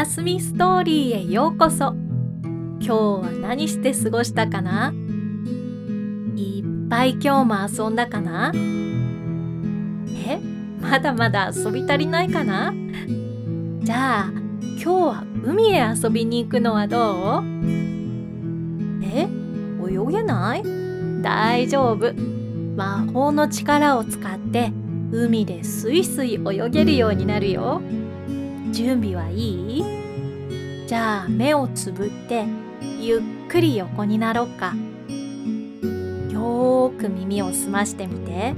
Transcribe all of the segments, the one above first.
やすみストーリーへようこそ。今日は何して過ごしたかな？いっぱい今日も遊んだかな？え？まだまだ遊び足りないかな？じゃあ今日は海へ遊びに行くのはどう？え？泳げない？大丈夫。魔法の力を使って海でスイスイ泳げるようになるよ。準備はいい？じゃあ目をつぶってゆっくり横になろうか。よーく耳を澄ましてみて。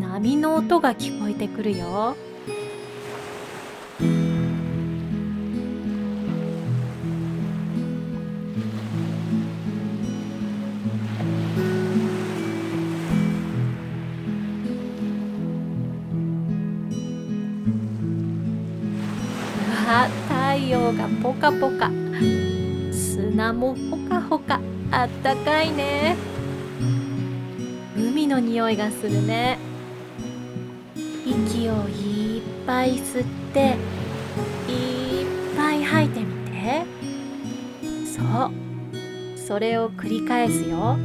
波の音が聞こえてくるよ。がポカポカ。砂もほかほか。あったかいね。海の匂いがするね。息をいっぱい吸っていっぱい吐いてみて。そう。それを繰り返すよ。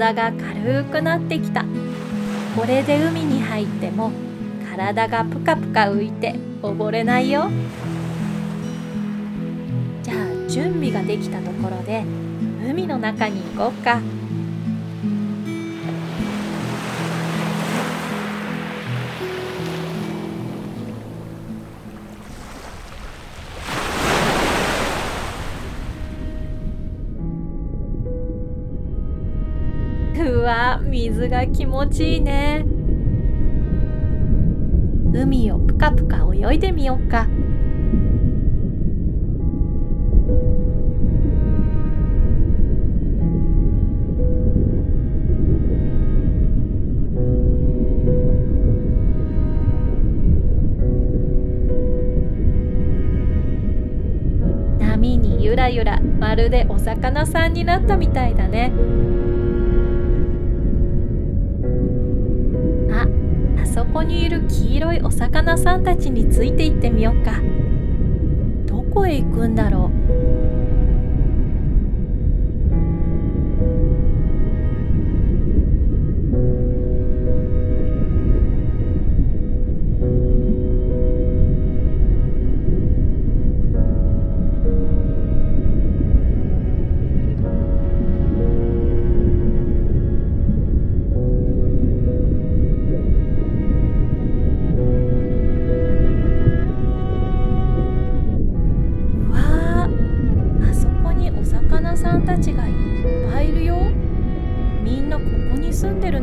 体が軽くなってきた。これで海に入っても体がプカプカ浮いて溺れないよ。じゃあ準備ができたところで海の中に行こうか。水が気持ちいいね。海をぷかぷか泳いでみようか。波にゆらゆらまるでお魚さんになったみたいだね。にいる黄色いお魚さんたちについて行ってみようか。どこへ行くんだろう？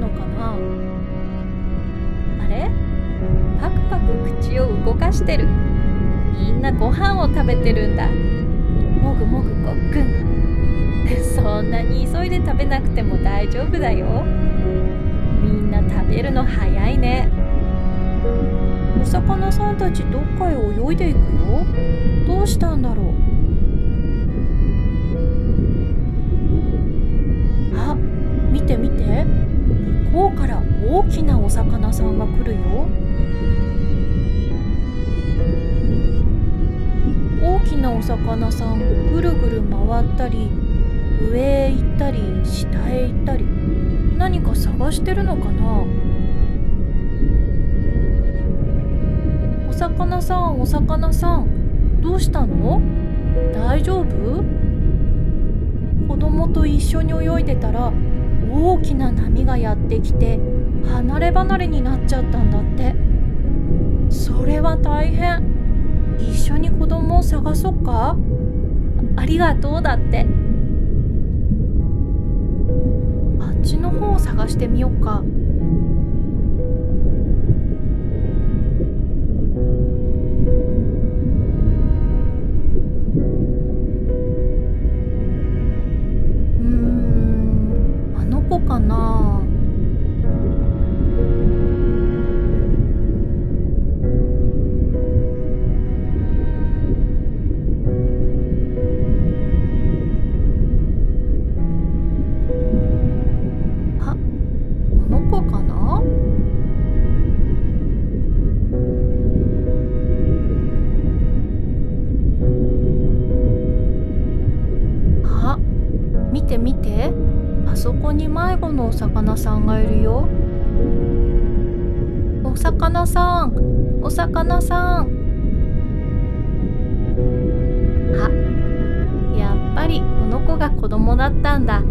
のかな？あれ？パクパク口を動かしてる。みんなご飯を食べてるんだ。もぐもぐごっくん。そんなに急いで食べなくても大丈夫だよ。みんな食べるの早いね。お魚さんたちどっかへ泳いでいくよ。どうしたんだろう？あ見て見て向こうから大きなお魚さんが来るよ。大きなお魚さんぐるぐる回ったり上へ行ったり下へ行ったり何か探してるのかな。お魚さんお魚さんどうしたの？大丈夫？子供と一緒に泳いでたら大きな波がやってきて離れ離れになっちゃったんだって。それは大変。一緒に子供を探そっか？ありがとうだって。あっちの方を探してみようか。さんがいるよ。お魚さん。お魚さん。あやっぱりこの子が子供だったんだ。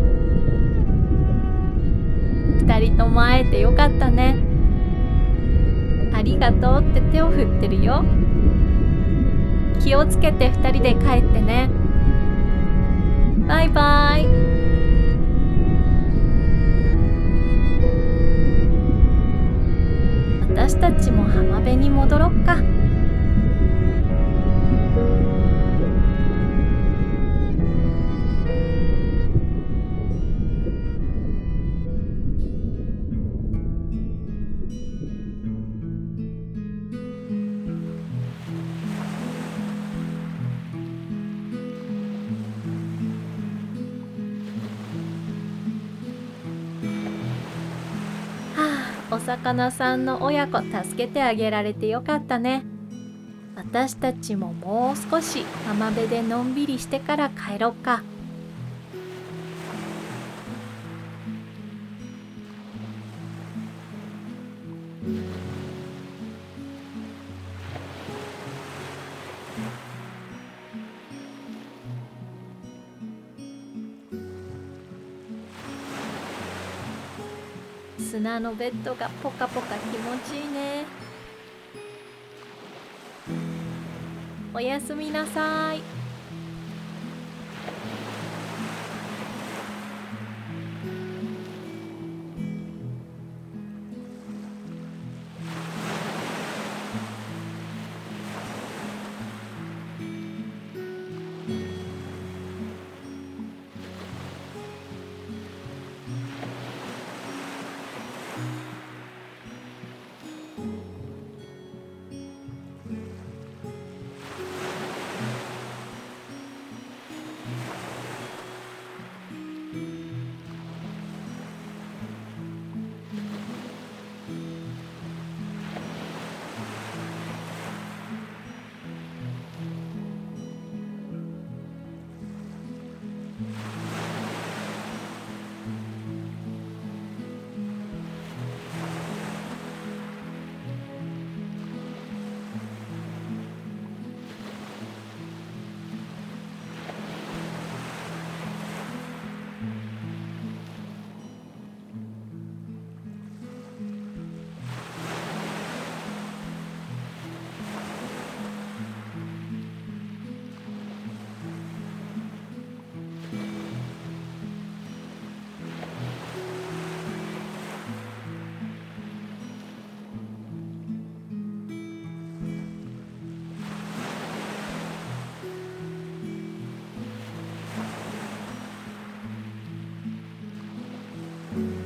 二人とも会えてよかったね。ありがとうって手を振ってるよ。気をつけて二人で帰ってね。バイバイ。私たちも浜辺に戻ろっか。魚さんの親子助けてあげられてよかったね私たちももう少し浜辺でのんびりしてから帰ろっか。あのベッドがポカポカ気持ちいいね。おやすみなさい。Amen.